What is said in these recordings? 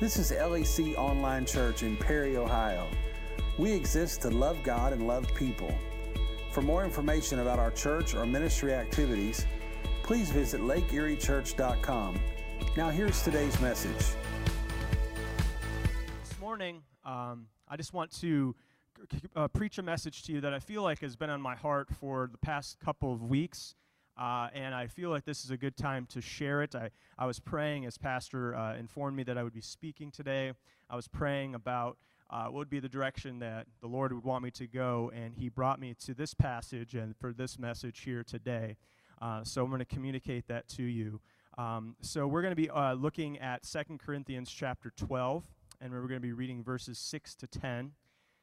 This is LEC Online Church in Perry, Ohio. We exist to love God and love people. For more information about our church or ministry activities, please visit lakeeriechurch.com. Now, here's today's message. This morning, um, I just want to uh, preach a message to you that I feel like has been on my heart for the past couple of weeks. Uh, and I feel like this is a good time to share it. I, I was praying as Pastor uh, informed me that I would be speaking today. I was praying about uh, what would be the direction that the Lord would want me to go, and He brought me to this passage and for this message here today. Uh, so I'm going to communicate that to you. Um, so we're going to be uh, looking at 2 Corinthians chapter 12, and we're going to be reading verses 6 to 10.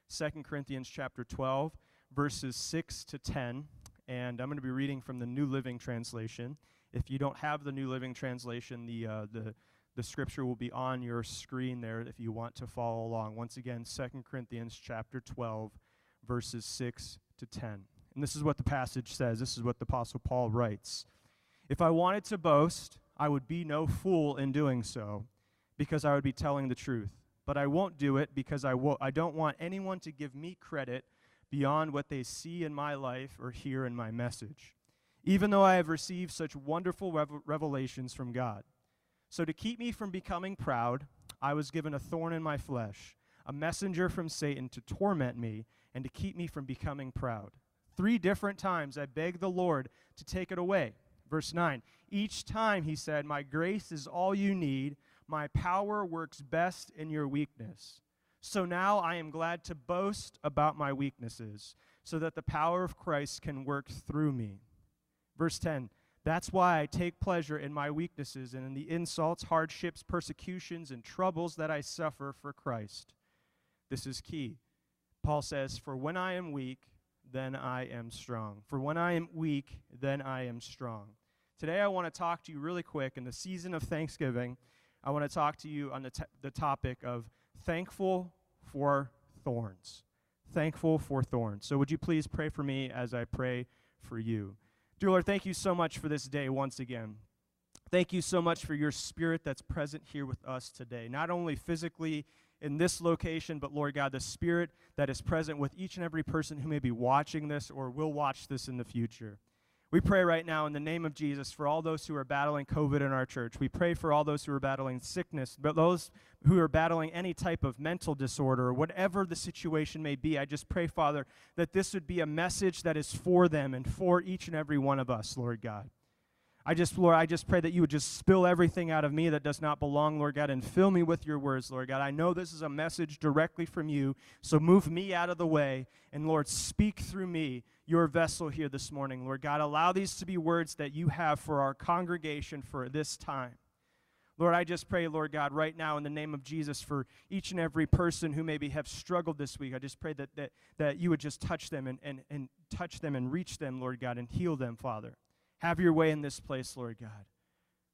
2 Corinthians chapter 12, verses 6 to 10 and I'm going to be reading from the New Living Translation. If you don't have the New Living Translation, the, uh, the, the scripture will be on your screen there if you want to follow along. Once again, 2 Corinthians chapter 12, verses 6 to 10. And this is what the passage says. This is what the Apostle Paul writes. If I wanted to boast, I would be no fool in doing so, because I would be telling the truth. But I won't do it because I, wo- I don't want anyone to give me credit beyond what they see in my life or hear in my message, even though I have received such wonderful rev- revelations from God. So, to keep me from becoming proud, I was given a thorn in my flesh, a messenger from Satan to torment me and to keep me from becoming proud. Three different times I begged the Lord to take it away. Verse 9 Each time he said, My grace is all you need, my power works best in your weakness. So now I am glad to boast about my weaknesses, so that the power of Christ can work through me. Verse 10 That's why I take pleasure in my weaknesses and in the insults, hardships, persecutions, and troubles that I suffer for Christ. This is key. Paul says, For when I am weak, then I am strong. For when I am weak, then I am strong. Today I want to talk to you really quick in the season of Thanksgiving. I want to talk to you on the, t- the topic of thankful for thorns. Thankful for thorns. So, would you please pray for me as I pray for you? Dear Lord, thank you so much for this day once again. Thank you so much for your spirit that's present here with us today, not only physically in this location, but Lord God, the spirit that is present with each and every person who may be watching this or will watch this in the future. We pray right now in the name of Jesus for all those who are battling COVID in our church. We pray for all those who are battling sickness, but those who are battling any type of mental disorder or whatever the situation may be. I just pray, Father, that this would be a message that is for them and for each and every one of us, Lord God. I just, Lord, I just pray that you would just spill everything out of me that does not belong, Lord God, and fill me with your words, Lord God. I know this is a message directly from you, so move me out of the way, and Lord, speak through me, your vessel here this morning, Lord God. Allow these to be words that you have for our congregation for this time. Lord, I just pray, Lord God, right now in the name of Jesus for each and every person who maybe have struggled this week. I just pray that, that, that you would just touch them and, and, and touch them and reach them, Lord God, and heal them, Father. Have your way in this place, Lord God.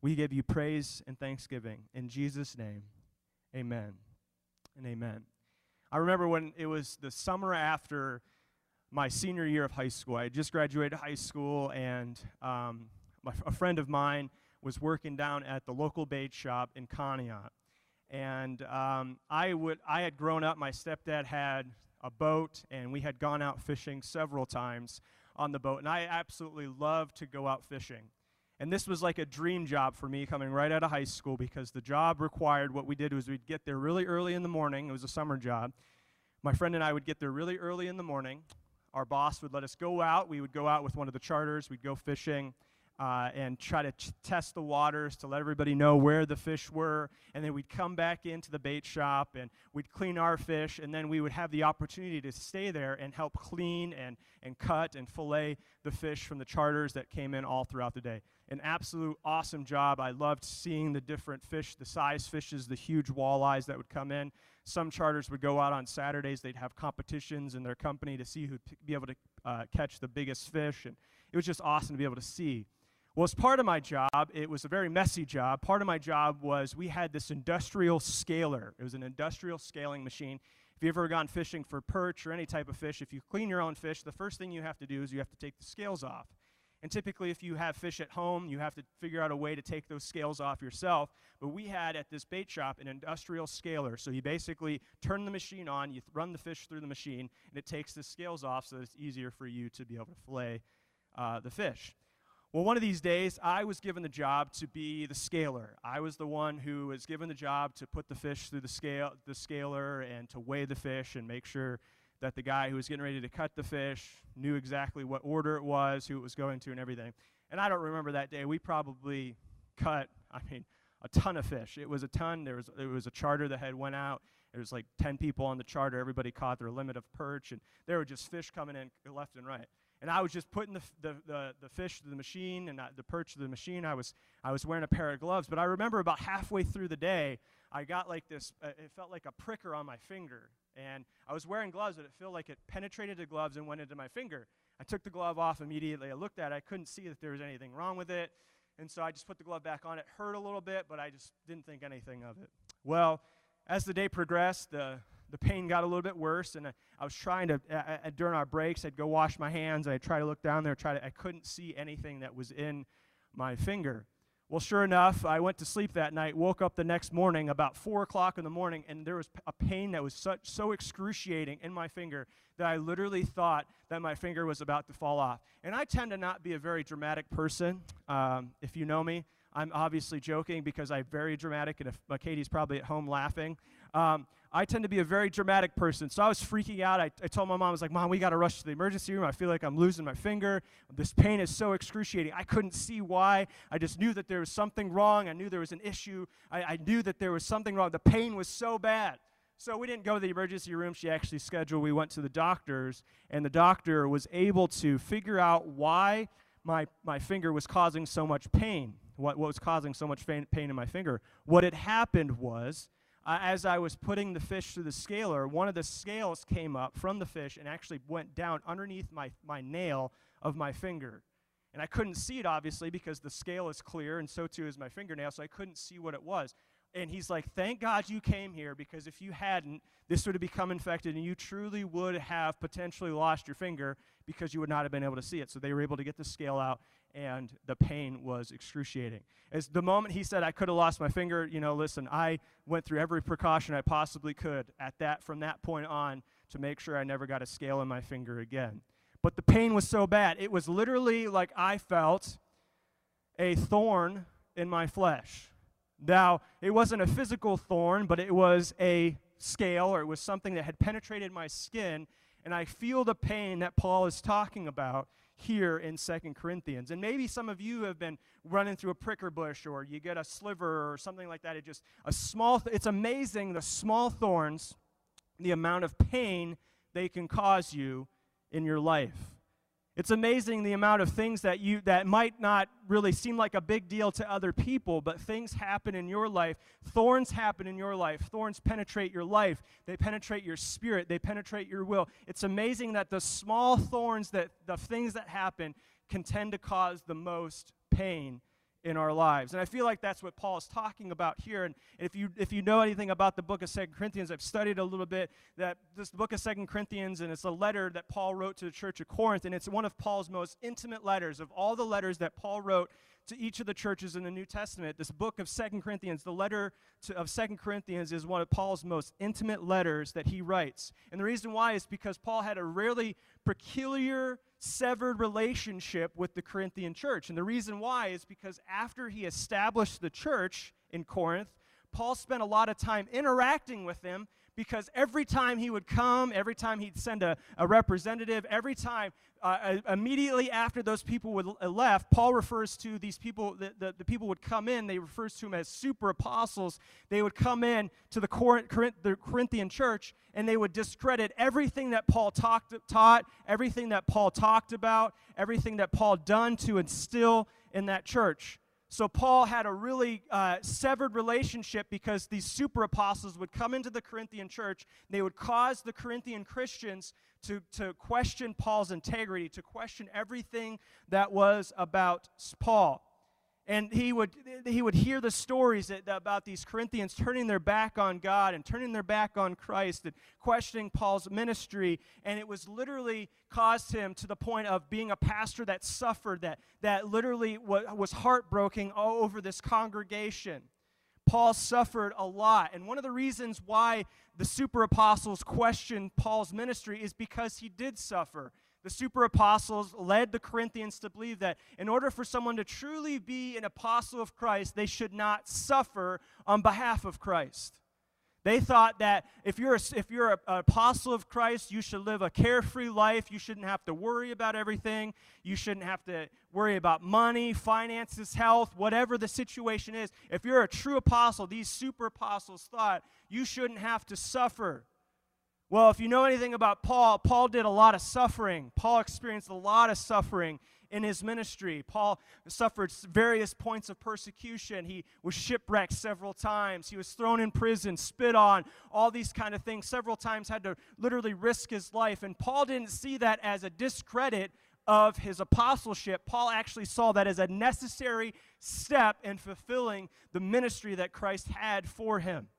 We give you praise and thanksgiving. In Jesus' name, amen and amen. I remember when it was the summer after my senior year of high school. I just graduated high school, and um, my, a friend of mine was working down at the local bait shop in Conneaut. And um, I, would, I had grown up, my stepdad had a boat, and we had gone out fishing several times on the boat, and I absolutely love to go out fishing. And this was like a dream job for me coming right out of high school because the job required what we did was we'd get there really early in the morning. It was a summer job. My friend and I would get there really early in the morning. Our boss would let us go out. We would go out with one of the charters. We'd go fishing uh, and try to ch- test the waters to let everybody know where the fish were. And then we'd come back into the bait shop and we'd clean our fish. And then we would have the opportunity to stay there and help clean and, and cut and fillet the fish from the charters that came in all throughout the day. An absolute awesome job. I loved seeing the different fish, the size fishes, the huge walleyes that would come in. Some charters would go out on Saturdays. They'd have competitions in their company to see who'd p- be able to uh, catch the biggest fish. And it was just awesome to be able to see. Well, as part of my job, it was a very messy job. Part of my job was we had this industrial scaler. It was an industrial scaling machine. If you've ever gone fishing for perch or any type of fish, if you clean your own fish, the first thing you have to do is you have to take the scales off. And typically, if you have fish at home, you have to figure out a way to take those scales off yourself. But we had at this bait shop an industrial scaler. So you basically turn the machine on, you run the fish through the machine, and it takes the scales off so it's easier for you to be able to fillet uh, the fish. Well, one of these days, I was given the job to be the scaler. I was the one who was given the job to put the fish through the scale, the scaler, and to weigh the fish and make sure that the guy who was getting ready to cut the fish knew exactly what order it was, who it was going to, and everything. And I don't remember that day. We probably cut, I mean, a ton of fish. It was a ton. There was it was a charter that had went out. There was like 10 people on the charter. Everybody caught their limit of perch, and there were just fish coming in left and right. And I was just putting the, the, the, the, fish to the machine and uh, the perch to the machine. I was, I was wearing a pair of gloves. But I remember about halfway through the day, I got like this, uh, it felt like a pricker on my finger. And I was wearing gloves, but it felt like it penetrated the gloves and went into my finger. I took the glove off immediately. I looked at it. I couldn't see that there was anything wrong with it. And so I just put the glove back on. It hurt a little bit, but I just didn't think anything of it. Well, as the day progressed, the, the pain got a little bit worse, and I, I was trying to, uh, uh, during our breaks, I'd go wash my hands. I'd try to look down there, try to, I couldn't see anything that was in my finger. Well, sure enough, I went to sleep that night, woke up the next morning about 4 o'clock in the morning, and there was a pain that was such, so excruciating in my finger that I literally thought that my finger was about to fall off. And I tend to not be a very dramatic person. Um, if you know me, I'm obviously joking because I'm very dramatic, and if uh, Katie's probably at home laughing. Um, I tend to be a very dramatic person. So I was freaking out. I, I told my mom, I was like, Mom, we got to rush to the emergency room. I feel like I'm losing my finger. This pain is so excruciating. I couldn't see why. I just knew that there was something wrong. I knew there was an issue. I, I knew that there was something wrong. The pain was so bad. So we didn't go to the emergency room. She actually scheduled. We went to the doctors, and the doctor was able to figure out why my, my finger was causing so much pain. What, what was causing so much pain, pain in my finger? What had happened was uh, as I was putting the fish through the scaler, one of the scales came up from the fish and actually went down underneath my, my nail of my finger. And I couldn't see it, obviously, because the scale is clear, and so too is my fingernail, so I couldn't see what it was. And he's like, Thank God you came here, because if you hadn't, this would have become infected, and you truly would have potentially lost your finger because you would not have been able to see it. So they were able to get the scale out and the pain was excruciating. As the moment he said I could have lost my finger, you know, listen, I went through every precaution I possibly could at that from that point on to make sure I never got a scale in my finger again. But the pain was so bad. It was literally like I felt a thorn in my flesh. Now, it wasn't a physical thorn, but it was a scale or it was something that had penetrated my skin, and I feel the pain that Paul is talking about here in Second Corinthians. And maybe some of you have been running through a pricker bush or you get a sliver or something like that. It just a small th- it's amazing the small thorns, the amount of pain they can cause you in your life. It's amazing the amount of things that you that might not really seem like a big deal to other people, but things happen in your life. Thorns happen in your life. Thorns penetrate your life. They penetrate your spirit. They penetrate your will. It's amazing that the small thorns that the things that happen can tend to cause the most pain in our lives. And I feel like that's what Paul is talking about here. And if you if you know anything about the book of Second Corinthians, I've studied a little bit that this book of Second Corinthians, and it's a letter that Paul wrote to the church of Corinth, and it's one of Paul's most intimate letters of all the letters that Paul wrote to each of the churches in the New Testament. This book of Second Corinthians, the letter to, of Second Corinthians, is one of Paul's most intimate letters that he writes. And the reason why is because Paul had a really peculiar, severed relationship with the Corinthian church. And the reason why is because after he established the church in Corinth, Paul spent a lot of time interacting with them because every time he would come, every time he'd send a, a representative, every time, uh, immediately after those people would uh, left, Paul refers to these people, the, the, the, people would come in, they refers to them as super apostles. They would come in to the, Corinth, the Corinthian church and they would discredit everything that Paul talked, taught, everything that Paul talked about, everything that Paul done to instill in that church. So Paul had a really uh, severed relationship because these super apostles would come into the Corinthian church. They would cause the Corinthian Christians to, to question Paul's integrity, to question everything that was about Paul. And he would he would hear the stories that, about these Corinthians turning their back on God and turning their back on Christ and questioning Paul's ministry. And it was literally caused him to the point of being a pastor that suffered that that literally was heartbroken all over this congregation. Paul suffered a lot. And one of the reasons why the super apostles questioned Paul's ministry is because he did suffer the super apostles led the Corinthians to believe that in order for someone to truly be an apostle of Christ, they should not suffer on behalf of Christ. They thought that if you're, a, if you're an apostle of Christ, you should live a carefree life. You shouldn't have to worry about everything. You shouldn't have to worry about money, finances, health, whatever the situation is. If you're a true apostle, these super apostles thought you shouldn't have to suffer. Well, if you know anything about Paul, Paul did a lot of suffering. Paul experienced a lot of suffering in his ministry. Paul suffered various points of persecution. He was shipwrecked several times. He was thrown in prison, spit on, all these kind of things. Several times had to literally risk his life. And Paul didn't see that as a discredit of his apostleship. Paul actually saw that as a necessary step in fulfilling the ministry that Christ had for him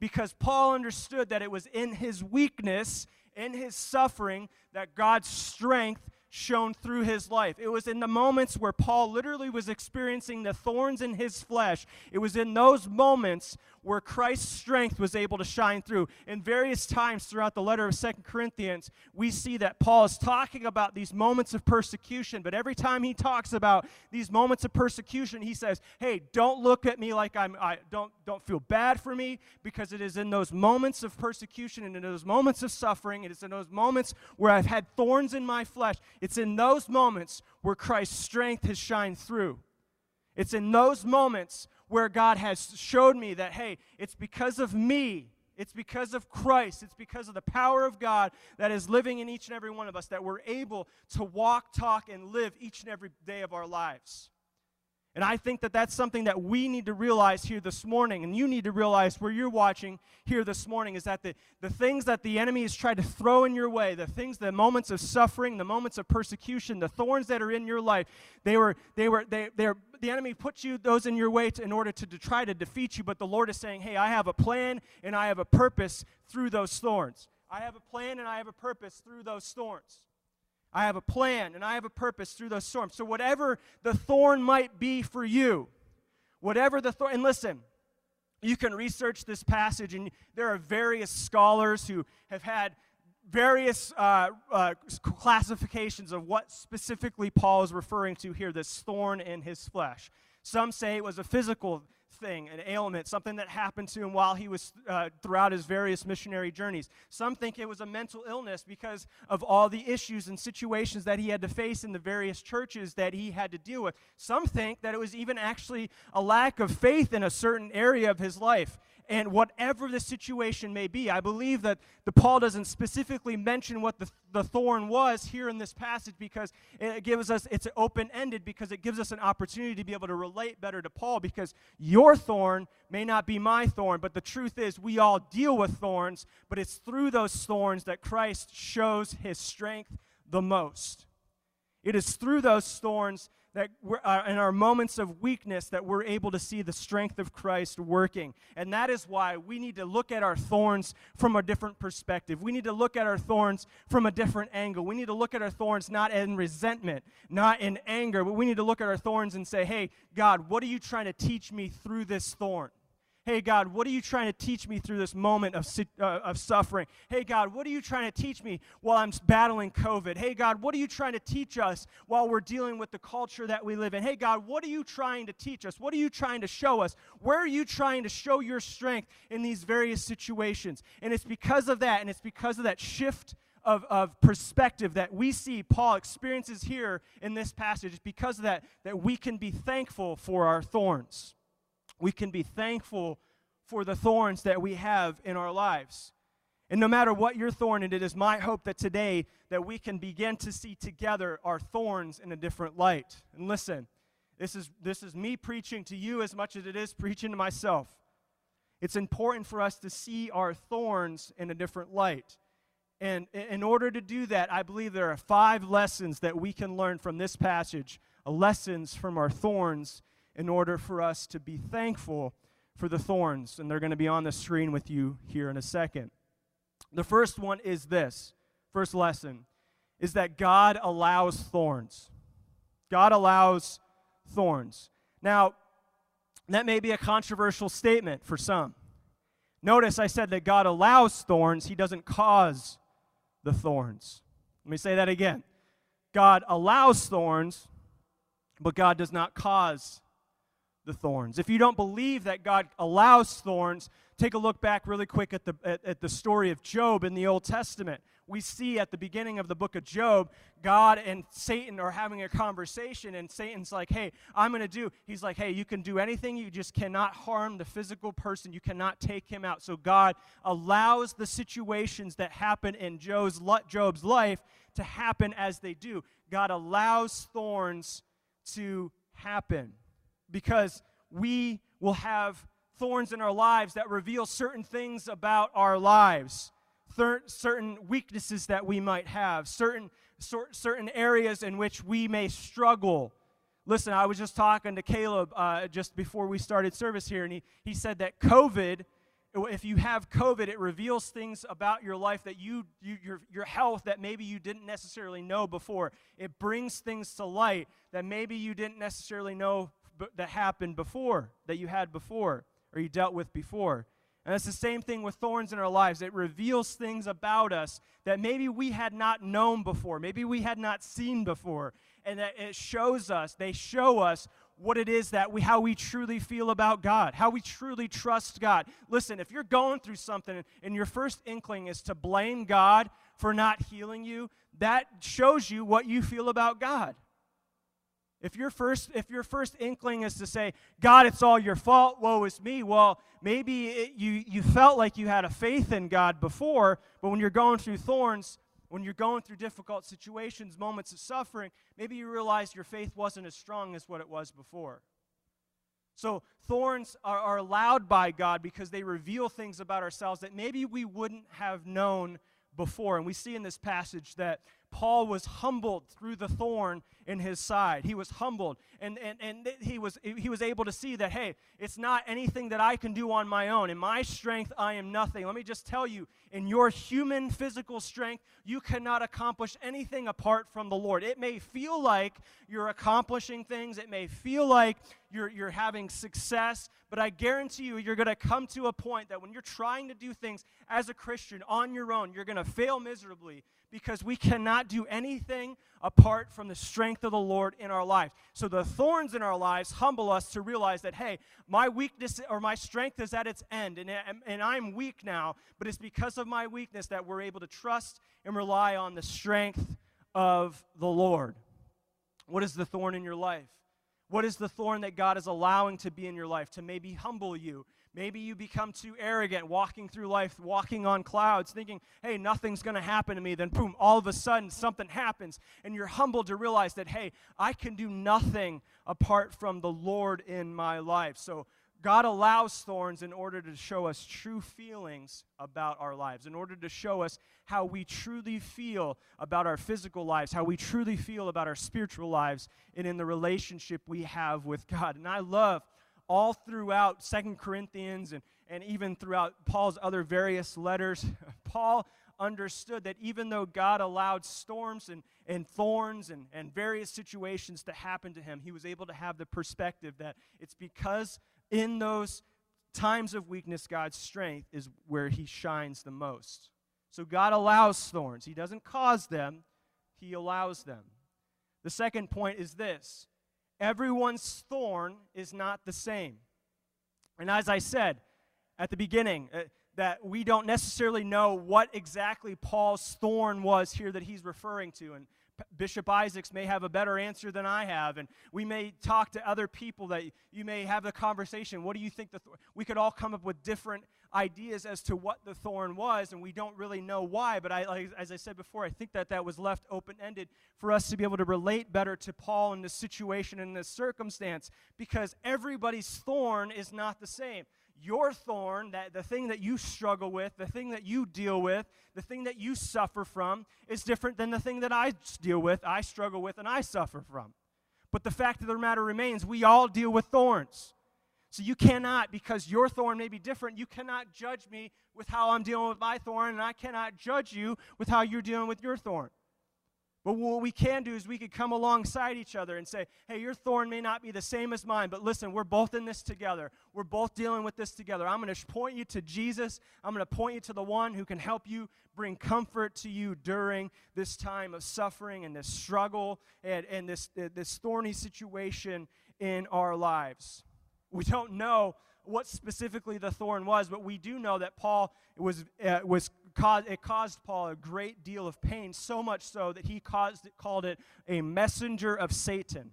because Paul understood that it was in his weakness, in his suffering, that God's strength shone through his life. It was in the moments where Paul literally was experiencing the thorns in his flesh. It was in those moments where Christ's strength was able to shine through. In various times throughout the letter of Second Corinthians, we see that Paul is talking about these moments of persecution, but every time he talks about these moments of persecution, he says, "Hey, don't look at me like I'm I don't don't feel bad for me because it is in those moments of persecution and in those moments of suffering, it is in those moments where I've had thorns in my flesh. It's in those moments where Christ's strength has shined through." It's in those moments where God has showed me that, hey, it's because of me. It's because of Christ. It's because of the power of God that is living in each and every one of us that we're able to walk, talk, and live each and every day of our lives. And I think that that's something that we need to realize here this morning, and you need to realize where you're watching here this morning is that the, the things that the enemy has tried to throw in your way, the things, the moments of suffering, the moments of persecution, the thorns that are in your life, they were, they were, they, they're, the enemy puts you those in your way to, in order to, to try to defeat you, but the Lord is saying, hey, I have a plan and I have a purpose through those thorns. I have a plan and I have a purpose through those thorns. I have a plan and I have a purpose through those storms. So, whatever the thorn might be for you, whatever the thorn, and listen, you can research this passage, and there are various scholars who have had various uh, uh, classifications of what specifically Paul is referring to here this thorn in his flesh. Some say it was a physical thing, an ailment, something that happened to him while he was uh, throughout his various missionary journeys. Some think it was a mental illness because of all the issues and situations that he had to face in the various churches that he had to deal with. Some think that it was even actually a lack of faith in a certain area of his life. And whatever the situation may be, I believe that the Paul doesn't specifically mention what the, the thorn was here in this passage because it gives us, it's open-ended because it gives us an opportunity to be able to relate better to Paul because your thorn may not be my thorn, but the truth is we all deal with thorns, but it's through those thorns that Christ shows his strength the most. It is through those thorns that uh, in our moments of weakness that we're able to see the strength of Christ working. And that is why we need to look at our thorns from a different perspective. We need to look at our thorns from a different angle. We need to look at our thorns not in resentment, not in anger, but we need to look at our thorns and say, "Hey, God, what are you trying to teach me through this thorn?" Hey, God, what are you trying to teach me through this moment of, uh, of suffering? Hey, God, what are you trying to teach me while I'm battling COVID? Hey, God, what are you trying to teach us while we're dealing with the culture that we live in? Hey, God, what are you trying to teach us? What are you trying to show us? Where are you trying to show your strength in these various situations? And it's because of that, and it's because of that shift of, of perspective that we see Paul experiences here in this passage. Because of that that we can be thankful for our thorns we can be thankful for the thorns that we have in our lives. And no matter what your thorn, and it is my hope that today that we can begin to see together our thorns in a different light. And listen, this is, this is me preaching to you as much as it is preaching to myself. It's important for us to see our thorns in a different light. And in order to do that, I believe there are five lessons that we can learn from this passage, lessons from our thorns in order for us to be thankful for the thorns. And they're going to be on the screen with you here in a second. The first one is this first lesson is that God allows thorns. God allows thorns. Now, that may be a controversial statement for some. Notice I said that God allows thorns, He doesn't cause the thorns. Let me say that again. God allows thorns, but God does not cause the thorns. If you don't believe that God allows thorns, take a look back really quick at the, at, at, the story of Job in the Old Testament. We see at the beginning of the book of Job, God and Satan are having a conversation, and Satan's like, Hey, I'm going to do. He's like, Hey, you can do anything, you just cannot harm the physical person. You cannot take him out. So God allows the situations that happen in Job's, Job's life to happen as they do. God allows thorns to happen because we will have thorns in our lives that reveal certain things about our lives, thir- certain weaknesses that we might have, certain, certain areas in which we may struggle. Listen, I was just talking to Caleb uh, just before we started service here, and he, he said that COVID, if you have COVID, it reveals things about your life that you, you your, your health that maybe you didn't necessarily know before. It brings things to light that maybe you didn't necessarily know that happened before, that you had before, or you dealt with before. And it's the same thing with thorns in our lives. It reveals things about us that maybe we had not known before, maybe we had not seen before. And that it shows us, they show us what it is that we how we truly feel about God, how we truly trust God. Listen, if you're going through something and your first inkling is to blame God for not healing you, that shows you what you feel about God. If your first if your first inkling is to say, "God, it's all your fault. Woe is me." Well, maybe it, you you felt like you had a faith in God before, but when you're going through thorns, when you're going through difficult situations, moments of suffering, maybe you realize your faith wasn't as strong as what it was before. So, thorns are, are allowed by God because they reveal things about ourselves that maybe we wouldn't have known before. And we see in this passage that Paul was humbled through the thorn in his side. He was humbled, and, and, and he, was, he was able to see that, hey, it's not anything that I can do on my own. In my strength, I am nothing. Let me just tell you, in your human physical strength, you cannot accomplish anything apart from the Lord. It may feel like you're accomplishing things, it may feel like you're, you're having success, but I guarantee you, you're going to come to a point that when you're trying to do things as a Christian on your own, you're going to fail miserably because we cannot do anything apart from the strength of the Lord in our lives. So the thorns in our lives humble us to realize that, hey, my weakness or my strength is at its end, and, and I'm weak now, but it's because of my weakness that we're able to trust and rely on the strength of the Lord. What is the thorn in your life? What is the thorn that God is allowing to be in your life to maybe humble you, Maybe you become too arrogant, walking through life, walking on clouds, thinking, hey, nothing's going to happen to me. Then, boom, all of a sudden something happens, and you're humbled to realize that, hey, I can do nothing apart from the Lord in my life. So, God allows thorns in order to show us true feelings about our lives, in order to show us how we truly feel about our physical lives, how we truly feel about our spiritual lives, and in the relationship we have with God. And I love all throughout Second Corinthians and, and even throughout Paul's other various letters, Paul understood that even though God allowed storms and, and thorns and, and various situations to happen to him, he was able to have the perspective that it's because in those times of weakness, God's strength is where he shines the most. So God allows thorns, He doesn't cause them, He allows them. The second point is this Everyone's thorn is not the same. And as I said at the beginning, uh, that we don't necessarily know what exactly Paul's thorn was here that he's referring to. And Bishop Isaacs may have a better answer than I have. And we may talk to other people that you may have a conversation. What do you think the th- we could all come up with different ideas as to what the thorn was, and we don't really know why. But I, like, as I said before, I think that that was left open ended for us to be able to relate better to Paul in this situation and this circumstance, because everybody's thorn is not the same. Your thorn, that the thing that you struggle with, the thing that you deal with, the thing that you suffer from, is different than the thing that I deal with, I struggle with, and I suffer from. But the fact of the matter remains, we all deal with thorns. So you cannot, because your thorn may be different, you cannot judge me with how I'm dealing with my thorn, and I cannot judge you with how you're dealing with your thorn. But what we can do is we could come alongside each other and say, hey, your thorn may not be the same as mine, but listen, we're both in this together. We're both dealing with this together. I'm going to point you to Jesus. I'm going to point you to the one who can help you bring comfort to you during this time of suffering and this struggle and, and this, this thorny situation in our lives. We don't know what specifically the thorn was, but we do know that Paul was, uh, was caused, it caused Paul a great deal of pain, so much so that he caused it, called it a messenger of Satan.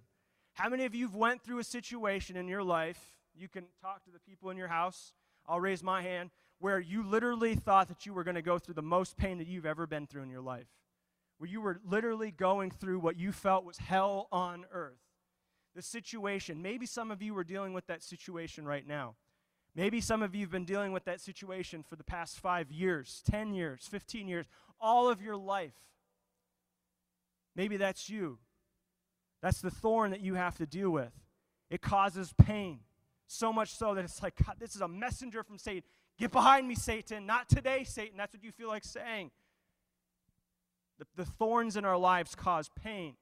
How many of you have went through a situation in your life? You can talk to the people in your house. I'll raise my hand where you literally thought that you were going to go through the most pain that you've ever been through in your life. Where you were literally going through what you felt was hell on earth. The situation. Maybe some of you are dealing with that situation right now. Maybe some of you have been dealing with that situation for the past five years, 10 years, 15 years, all of your life. Maybe that's you. That's the thorn that you have to deal with. It causes pain. So much so that it's like, God, this is a messenger from Satan. Get behind me, Satan. Not today, Satan. That's what you feel like saying. The, the thorns in our lives cause pain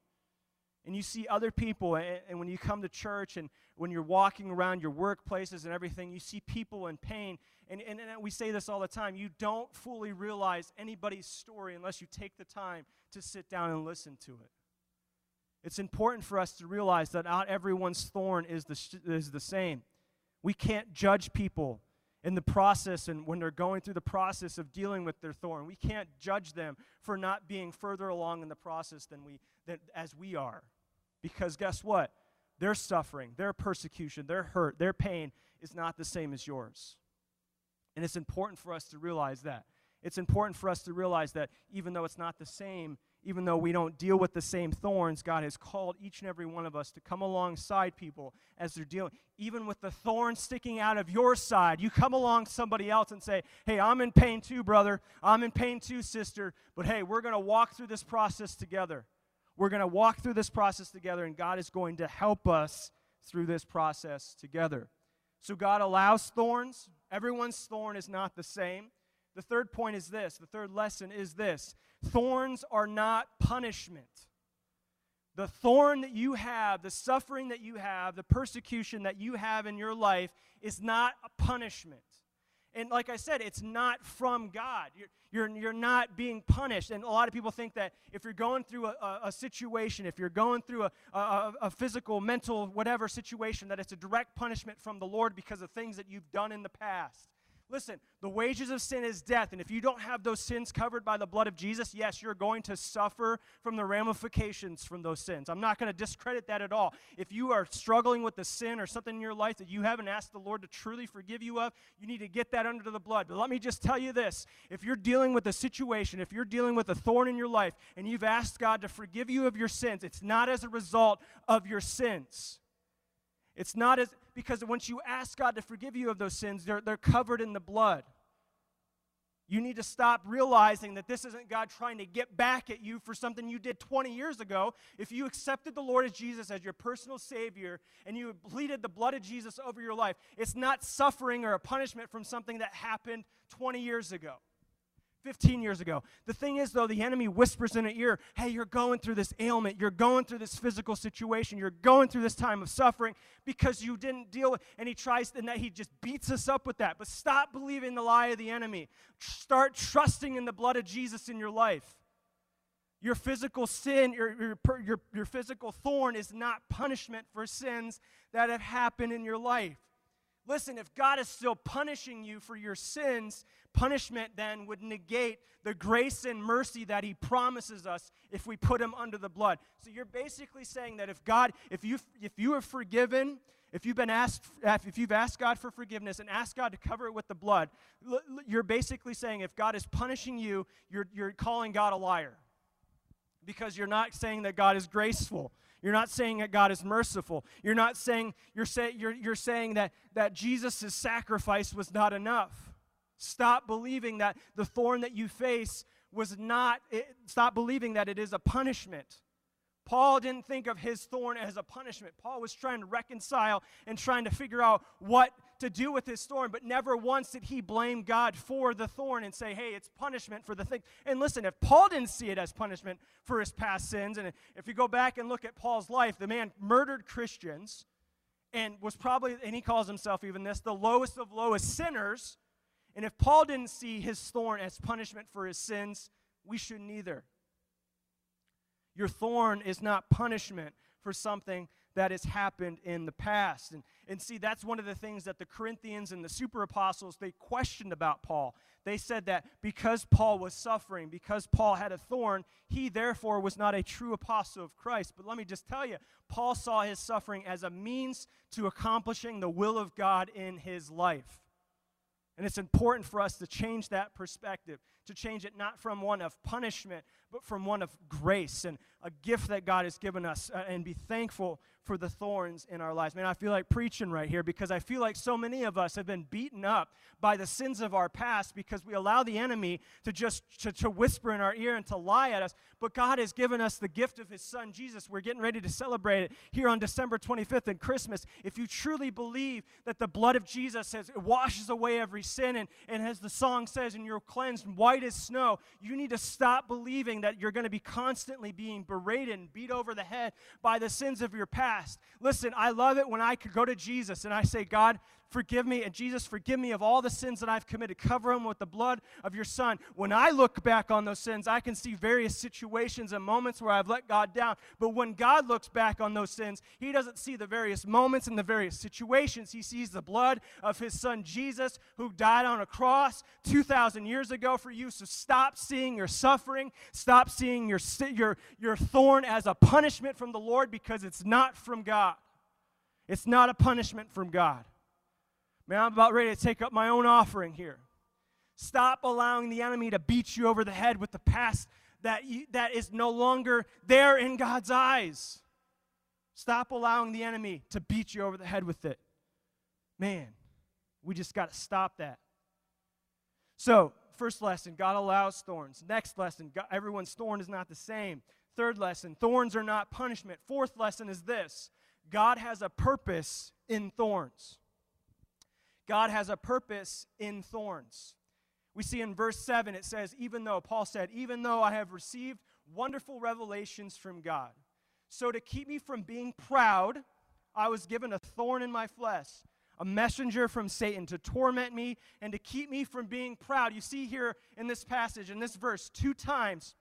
and you see other people, and, and, when you come to church and when you're walking around your workplaces and everything, you see people in pain. And, and, and we say this all the time you don't fully realize anybody's story unless you take the time to sit down and listen to it. It's important for us to realize that not everyone's thorn is the, is the same. We can't judge people in the process and when they're going through the process of dealing with their thorn. We can't judge them for not being further along in the process than we, than, as we are. Because guess what? Their suffering, their persecution, their hurt, their pain is not the same as yours. And it's important for us to realize that. It's important for us to realize that even though it's not the same, even though we don't deal with the same thorns, God has called each and every one of us to come alongside people as they're dealing. Even with the thorn sticking out of your side, you come along somebody else and say, Hey, I'm in pain too, brother. I'm in pain too, sister. But hey, we're going to walk through this process together. We're going to walk through this process together, and God is going to help us through this process together. So, God allows thorns. Everyone's thorn is not the same. The third point is this the third lesson is this thorns are not punishment. The thorn that you have, the suffering that you have, the persecution that you have in your life is not a punishment. And like I said, it's not from God. You're, you're, you're not being punished. And a lot of people think that if you're going through a, a, a situation, if you're going through a, a, a physical, mental, whatever situation, that it's a direct punishment from the Lord because of things that you've done in the past. Listen, the wages of sin is death. And if you don't have those sins covered by the blood of Jesus, yes, you're going to suffer from the ramifications from those sins. I'm not going to discredit that at all. If you are struggling with a sin or something in your life that you haven't asked the Lord to truly forgive you of, you need to get that under the blood. But let me just tell you this if you're dealing with a situation, if you're dealing with a thorn in your life, and you've asked God to forgive you of your sins, it's not as a result of your sins. It's not as, because once you ask God to forgive you of those sins, they're, they're covered in the blood. You need to stop realizing that this isn't God trying to get back at you for something you did 20 years ago. If you accepted the Lord as Jesus as your personal Savior and you pleaded the blood of Jesus over your life, it's not suffering or a punishment from something that happened 20 years ago. 15 years ago. The thing is, though, the enemy whispers in an ear, hey, you're going through this ailment, you're going through this physical situation, you're going through this time of suffering because you didn't deal with, and he tries, and that he just beats us up with that. But stop believing the lie of the enemy. Start trusting in the blood of Jesus in your life. Your physical sin, your, your, your, your physical thorn is not punishment for sins that have happened in your life. Listen, if God is still punishing you for your sins, punishment then would negate the grace and mercy that he promises us if we put him under the blood. So you're basically saying that if God, if you if you are forgiven, if you've been asked if you've asked God for forgiveness and asked God to cover it with the blood, you're basically saying if God is punishing you, you're you're calling God a liar. Because you're not saying that God is graceful. You're not saying that God is merciful. You're not saying you're, say, you're, you're saying that, that Jesus' sacrifice was not enough. Stop believing that the thorn that you face was not, it, stop believing that it is a punishment. Paul didn't think of his thorn as a punishment. Paul was trying to reconcile and trying to figure out what to do with his thorn, but never once did he blame God for the thorn and say, hey, it's punishment for the thing. And listen, if Paul didn't see it as punishment for his past sins, and if you go back and look at Paul's life, the man murdered Christians and was probably, and he calls himself even this, the lowest of lowest sinners. And if Paul didn't see his thorn as punishment for his sins, we shouldn't either. Your thorn is not punishment for something that has happened in the past. And, and see, that's one of the things that the Corinthians and the super apostles, they questioned about Paul. They said that because Paul was suffering, because Paul had a thorn, he therefore was not a true apostle of Christ. But let me just tell you, Paul saw his suffering as a means to accomplishing the will of God in his life. And it's important for us to change that perspective, to change it not from one of punishment, but from one of grace and a gift that God has given us, uh, and be thankful for the thorns in our lives. Man, I feel like preaching right here because I feel like so many of us have been beaten up by the sins of our past because we allow the enemy to just to, to whisper in our ear and to lie at us. But God has given us the gift of his son Jesus. We're getting ready to celebrate it here on December 25th and Christmas. If you truly believe that the blood of Jesus has, washes away every sin and, and as the song says, and you're cleansed white as snow, you need to stop believing that you're going to be constantly being berated and beat over the head by the sins of your past Listen, I love it when I could go to Jesus and I say, God, forgive me, and Jesus, forgive me of all the sins that I've committed. Cover them with the blood of your Son. When I look back on those sins, I can see various situations and moments where I've let God down. But when God looks back on those sins, He doesn't see the various moments and the various situations. He sees the blood of His Son Jesus, who died on a cross 2,000 years ago for you. So stop seeing your suffering, stop seeing your, your, your thorn as a punishment from the Lord because it's not from God. It's not a punishment from God. Man, I'm about ready to take up my own offering here. Stop allowing the enemy to beat you over the head with the past that, you, that is no longer there in God's eyes. Stop allowing the enemy to beat you over the head with it. Man, we just got to stop that. So, first lesson God allows thorns. Next lesson God, everyone's thorn is not the same. Third lesson thorns are not punishment. Fourth lesson is this God has a purpose in thorns. God has a purpose in thorns. We see in verse 7, it says, even though, Paul said, even though I have received wonderful revelations from God. So to keep me from being proud, I was given a thorn in my flesh, a messenger from Satan to torment me and to keep me from being proud. You see here in this passage, in this verse, two times,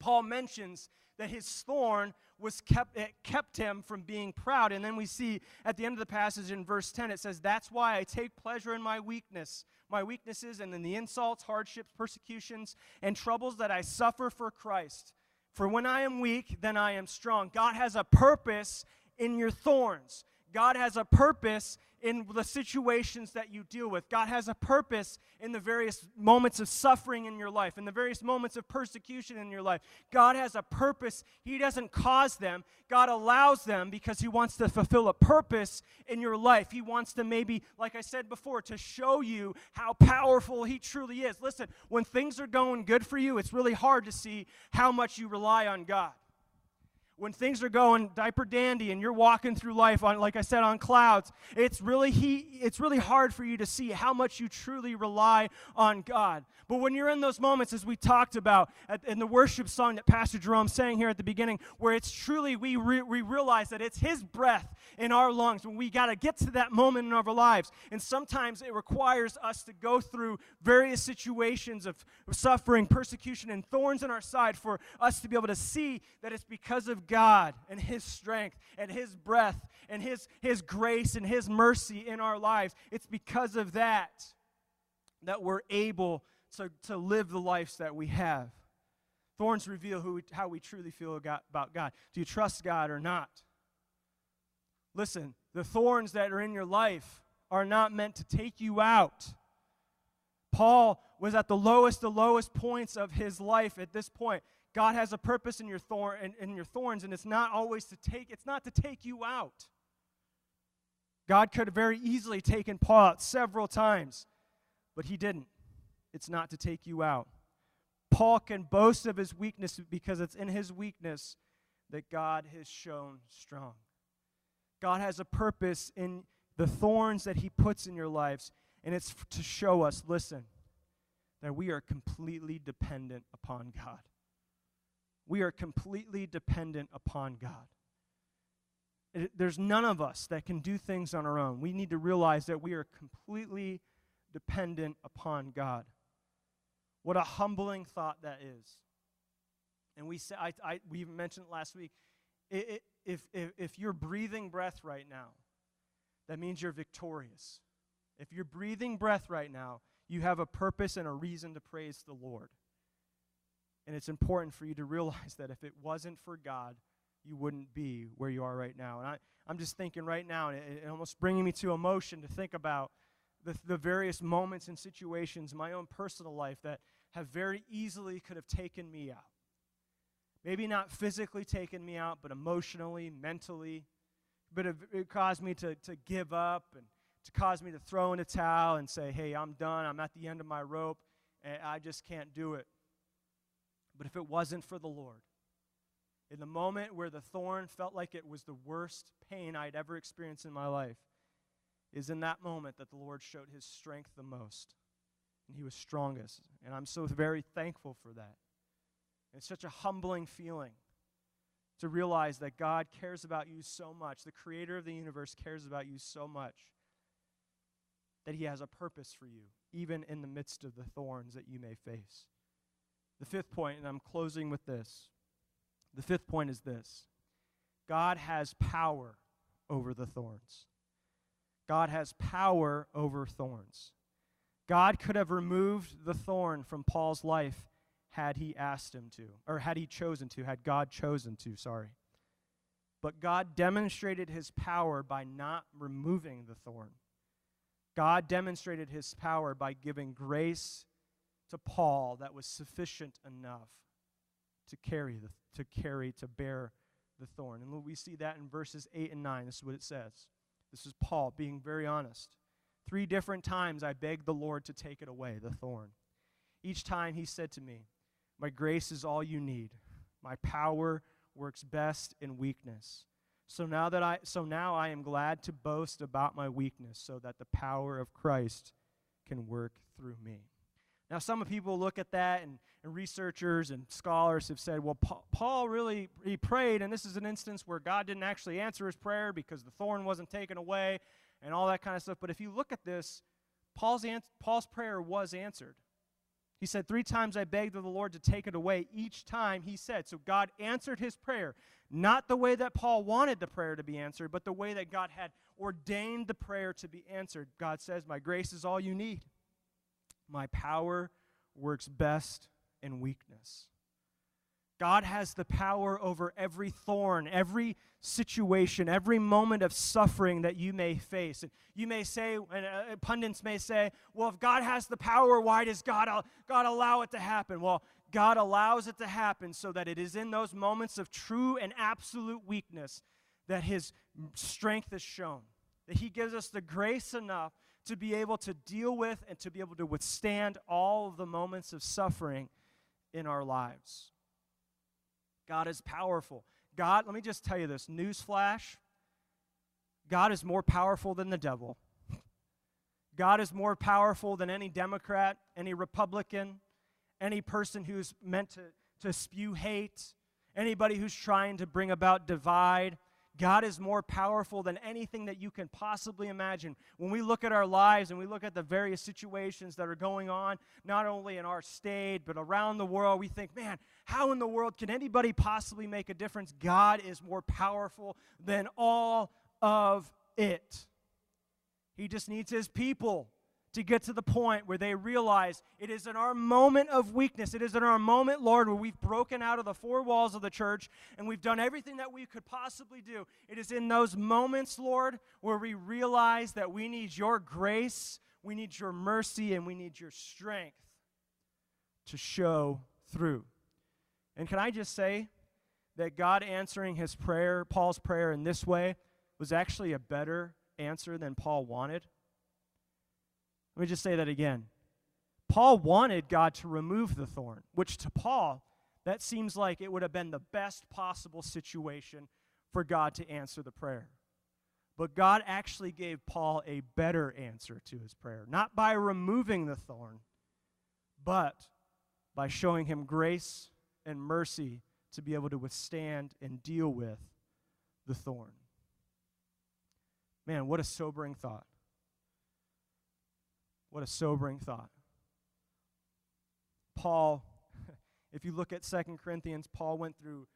Paul mentions that his thorn was kept kept him from being proud. And then we see at the end of the passage in verse 10 it says that's why i take pleasure in my weakness. My weaknesses and in the insults hardships persecutions and troubles that i suffer for christ. For when i am weak then i am strong. God has a purpose in your thorns. God has a purpose in the situations that you deal with. God has a purpose in the various moments of suffering in your life, in the various moments of persecution in your life. God has a purpose. He doesn't cause them, God allows them because He wants to fulfill a purpose in your life. He wants to maybe, like I said before, to show you how powerful He truly is. Listen, when things are going good for you, it's really hard to see how much you rely on God when things are going diaper dandy and you're walking through life on like i said on clouds it's really he it's really hard for you to see how much you truly rely on god. But when you're in those moments as we talked about at, in the worship song that pastor jerome sang here at the beginning where it's truly we, re, we realize that it's his breath in our lungs when we got to get to that moment in our lives. And sometimes it requires us to go through various situations of suffering persecution and thorns in our side for us to be able to see that it's because of God and His strength and His breath and His, His grace and His mercy in our lives. It's because of that that we're able to, to live the lives that we have. Thorns reveal who we, how we truly feel about God. Do you trust God or not? Listen, the thorns that are in your life are not meant to take you out. Paul was at the lowest, the lowest points of his life at this point. God has a purpose in your thorn in, in your thorns, and it's not always to take, it's not to take you out. God could have very easily taken Paul out several times, but he didn't. It's not to take you out. Paul can boast of his weakness because it's in his weakness that God has shown strong. God has a purpose in the thorns that He puts in your lives, and it's to show us listen, that we are completely dependent upon God. We are completely dependent upon God. It, there's none of us that can do things on our own. We need to realize that we are completely dependent upon God. What a humbling thought that is. And we say, I, I, we mentioned last week, it, it, if, if, if you're breathing breath right now, that means you're victorious. If you're breathing breath right now, you have a purpose and a reason to praise the Lord. And it's important for you to realize that if it wasn't for God, you wouldn't be where you are right now. And I, I'm just thinking right now, and it, it almost bringing me to emotion to think about the, the various moments and situations in my own personal life that have very easily could have taken me out. Maybe not physically taken me out, but emotionally, mentally. But it, it caused me to, to give up and to cause me to throw in a towel and say, hey, I'm done. I'm at the end of my rope, and I just can't do it. But if it wasn't for the Lord, in the moment where the thorn felt like it was the worst pain I'd ever experienced in my life, is in that moment that the Lord showed his strength the most. And he was strongest. And I'm so very thankful for that. It's such a humbling feeling to realize that God cares about you so much. The creator of the universe cares about you so much that he has a purpose for you, even in the midst of the thorns that you may face. The fifth point, and I'm closing with this. The fifth point is this God has power over the thorns. God has power over thorns. God could have removed the thorn from Paul's life had he asked him to, or had he chosen to, had God chosen to, sorry. But God demonstrated his power by not removing the thorn. God demonstrated his power by giving grace to Paul that was sufficient enough to carry the, to carry to bear the thorn. And we see that in verses 8 and 9. This is what it says. This is Paul being very honest. Three different times I begged the Lord to take it away, the thorn. Each time he said to me, My grace is all you need. My power works best in weakness. So now that I so now I am glad to boast about my weakness so that the power of Christ can work through me. Now, some people look at that, and, and researchers and scholars have said, well, pa- Paul really he prayed, and this is an instance where God didn't actually answer his prayer because the thorn wasn't taken away, and all that kind of stuff. But if you look at this, Paul's an- Paul's prayer was answered. He said, Three times I begged of the Lord to take it away. Each time he said. So God answered his prayer, not the way that Paul wanted the prayer to be answered, but the way that God had ordained the prayer to be answered. God says, My grace is all you need. My power works best in weakness. God has the power over every thorn, every situation, every moment of suffering that you may face. And you may say, and uh, pundits may say, well, if God has the power, why does God, uh, God allow it to happen? Well, God allows it to happen so that it is in those moments of true and absolute weakness that His strength is shown, that He gives us the grace enough to be able to deal with and to be able to withstand all of the moments of suffering in our lives. God is powerful. God, let me just tell you this newsflash God is more powerful than the devil. God is more powerful than any Democrat, any Republican, any person who's meant to, to spew hate, anybody who's trying to bring about divide. God is more powerful than anything that you can possibly imagine. When we look at our lives and we look at the various situations that are going on, not only in our state, but around the world, we think, man, how in the world can anybody possibly make a difference? God is more powerful than all of it. He just needs his people to get to the point where they realize it is in our moment of weakness, it is in our moment, Lord, where we've broken out of the four walls of the church and we've done everything that we could possibly do. It is in those moments, Lord, where we realize that we need your grace, we need your mercy, and we need your strength to show through. And can I just say that God answering his prayer, Paul's prayer in this way, was actually a better answer than Paul wanted? Let me just say that again. Paul wanted God to remove the thorn, which to Paul that seems like it would have been the best possible situation for God to answer the prayer. But God actually gave Paul a better answer to his prayer, not by removing the thorn, but by showing him grace and mercy to be able to withstand and deal with the thorn. Man, what a sobering thought. What a sobering thought. Paul, if you look at Second Corinthians, Paul went through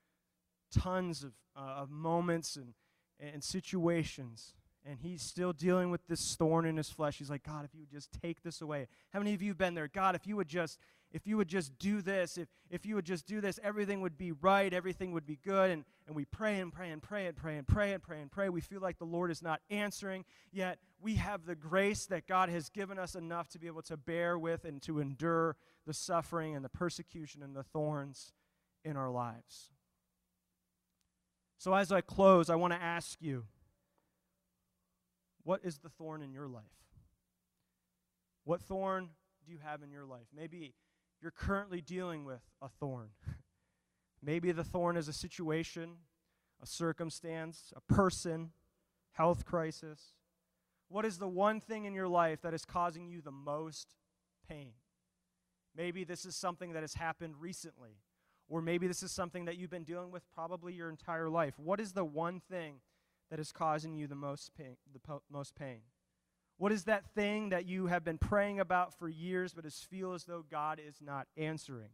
tons of, uh, of moments and, and situations, and he's still dealing with this thorn in his flesh. He's like, God, if you would just take this away. How many of you have been there? God, if you would just if you would just do this, if, if you would just do this, everything would be right, everything would be good. And, and we pray and pray and pray and pray and pray and pray and pray. We feel like the Lord is not answering, yet we have the grace that God has given us enough to be able to bear with and to endure the suffering and the persecution and the thorns in our lives. So, as I close, I want to ask you what is the thorn in your life? What thorn do you have in your life? Maybe you're currently dealing with a thorn. Maybe the thorn is a situation, a circumstance, a person, health crisis. What is the one thing in your life that is causing you the most pain? Maybe this is something that has happened recently, or maybe this is something that you've been dealing with probably your entire life. What is the one thing that is causing you the most pain? The po- most pain? What is that thing that you have been praying about for years but as feel as though God is not answering?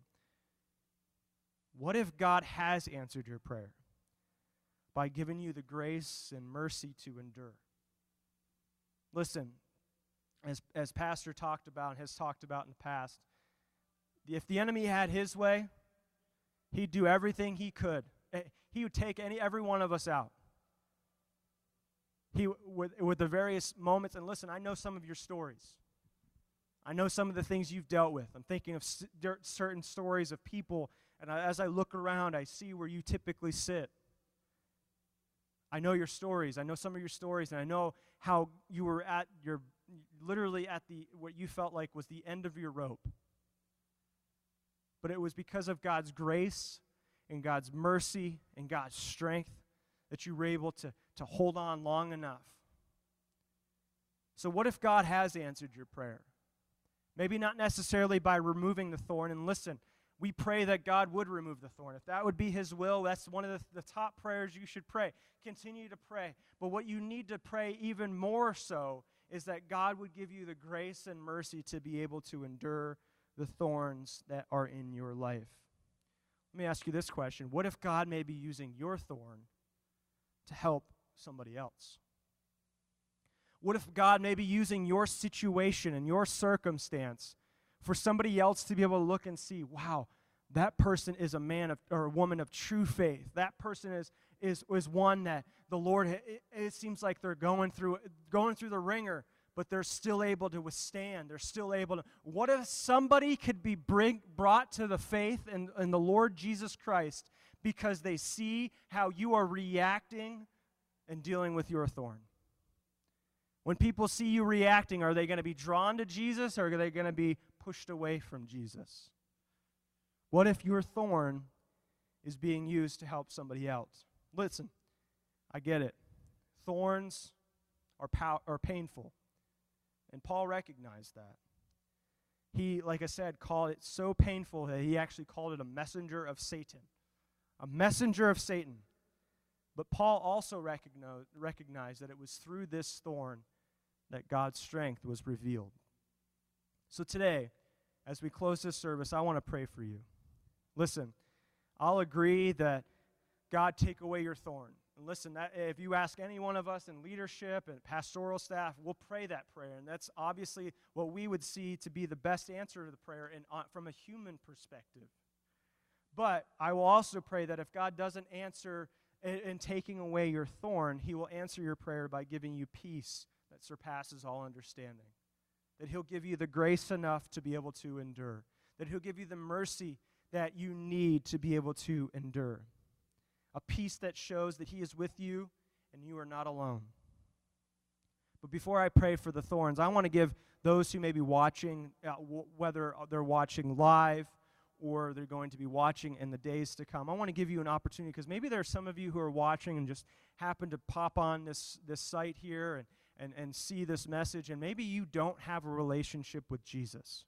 What if God has answered your prayer by giving you the grace and mercy to endure? Listen, as, as Pastor talked about and has talked about in the past, if the enemy had his way, he'd do everything he could. Eh, he would take any every one of us out he with, with the various moments and listen i know some of your stories. I know some of the things you've dealt with. I'm thinking of certain stories of people and I, as i look around i see where you typically sit. I know your stories. I know some of your stories and i know how you were at your literally at the what you felt like was the end of your rope. But it was because of god's grace and god's mercy and god's strength that you were able to, to hold on long enough. So, what if God has answered your prayer? Maybe not necessarily by removing the thorn. And listen, we pray that God would remove the thorn. If that would be His will, that's one of the, the top prayers you should pray. Continue to pray. But what you need to pray even more so is that God would give you the grace and mercy to be able to endure the thorns that are in your life. Let me ask you this question What if God may be using your thorn to help somebody else? What if God may be using your situation and your circumstance for somebody else to be able to look and see, wow, that person is a man of, or a woman of true faith. That person is, is, is one that the Lord, it, it seems like they're going through, going through the wringer, but they're still able to withstand. They're still able to. What if somebody could be bring, brought to the faith in, in the Lord Jesus Christ because they see how you are reacting and dealing with your thorn. When people see you reacting, are they going to be drawn to Jesus or are they going to be pushed away from Jesus? What if your thorn is being used to help somebody else? Listen, I get it. Thorns are, pow- are painful. And Paul recognized that. He, like I said, called it so painful that he actually called it a messenger of Satan a messenger of Satan. But Paul also recognized, that it was through this thorn that God's strength was revealed. So today, as we close this service, I want to pray for you. Listen, I'll agree that God take away your thorn. And listen, that, if you ask any one of us in leadership and pastoral staff, we'll pray that prayer. And that's obviously what we would see to be the best answer to the prayer in, uh, from a human perspective. But I will also pray that if God doesn't answer in, in taking away your thorn, He will answer your prayer by giving you peace that surpasses all understanding. That He'll give you the grace enough to be able to endure. That He'll give you the mercy that you need to be able to endure. A peace that shows that He is with you and you are not alone. But before I pray for the thorns, I want to give those who may be watching, uh, w- whether they're watching live or they're going to be watching in the days to come. I want to give you an opportunity because maybe there are some of you who are watching and just happen to pop on this, this site here and, and, and see this message, and maybe you don't have a relationship with Jesus.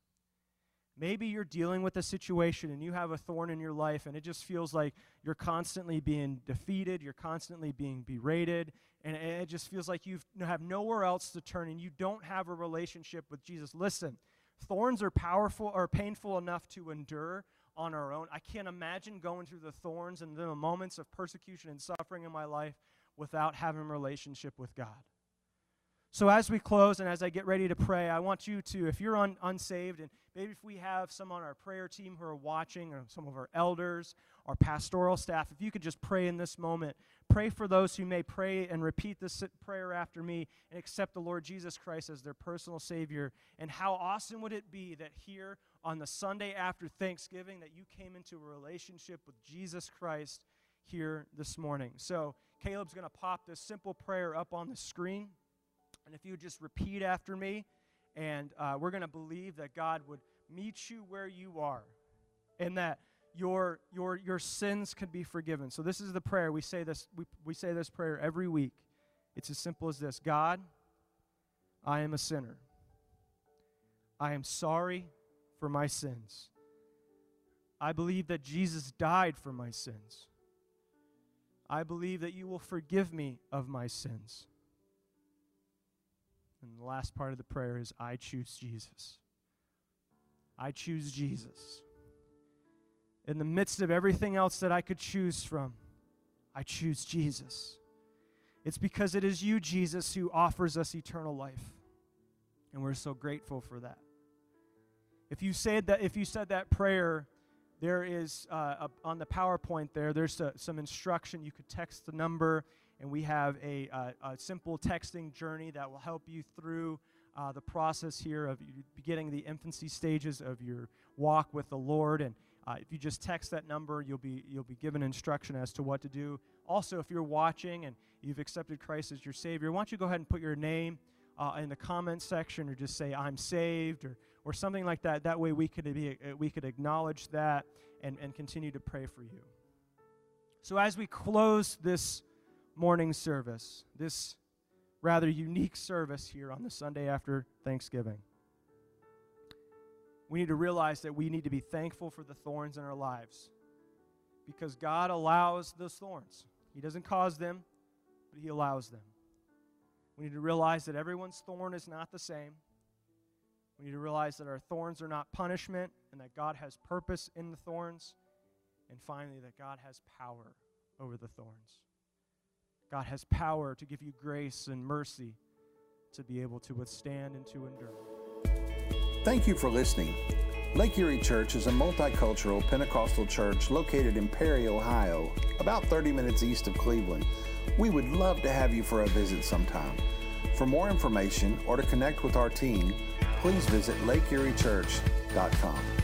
Maybe you're dealing with a situation and you have a thorn in your life, and it just feels like you're constantly being defeated, you're constantly being berated, and it just feels like you have nowhere else to turn and you don't have a relationship with Jesus. Listen, thorns are powerful or painful enough to endure on our own. I can't imagine going through the thorns and the moments of persecution and suffering in my life without having a relationship with God. So, as we close and as I get ready to pray, I want you to, if you're un- unsaved, and maybe if we have some on our prayer team who are watching, or some of our elders, our pastoral staff, if you could just pray in this moment, pray for those who may pray and repeat this prayer after me and accept the Lord Jesus Christ as their personal Savior. And how awesome would it be that here on the Sunday after Thanksgiving, that you came into a relationship with Jesus Christ here this morning. So, Caleb's going to pop this simple prayer up on the screen. And if you just repeat after me, and uh, we're going to believe that God would meet you where you are and that your, your, your sins can be forgiven. So this is the prayer. We say this, we, we say this prayer every week. It's as simple as this God, I am a sinner. I am sorry for my sins. I believe that Jesus died for my sins. I believe that you will forgive me of my sins. And the last part of the prayer is I choose Jesus. I choose Jesus. In the midst of everything else that I could choose from, I choose Jesus. It's because it is you, Jesus, who offers us eternal life. And we're so grateful for that. If you said that, if you said that prayer, there is uh, a, on the PowerPoint there. There's a, some instruction. You could text the number and we have a, a simple texting journey that will help you through uh, the process here of beginning the infancy stages of your walk with the Lord. And uh, if you just text that number, you'll be you'll be given instruction as to what to do. Also, if you're watching and you've accepted Christ as your Savior, why don't you go ahead and put your name uh, in the comments section, or just say "I'm saved" or or something like that. That way, we could be uh, we could acknowledge that and and continue to pray for you. So as we close this morning service, this rather unique service here on the Sunday after Thanksgiving. We need to realize that we need to be thankful for the thorns in our lives because God allows those thorns. He doesn't cause them, but He allows them. We need to realize that everyone's thorn is not the same. We need to realize that our thorns are not punishment and that God has purpose in the thorns. And finally, that God has power over the thorns. God has power to give you grace and mercy to be able to withstand and to endure. Thank you for listening. Lake Erie Church is a multicultural Pentecostal church located in Perry, Ohio, about 30 minutes east of Cleveland. We would love to have you for a visit sometime. For more information or to connect with our team, please visit lakeeriechurch.com.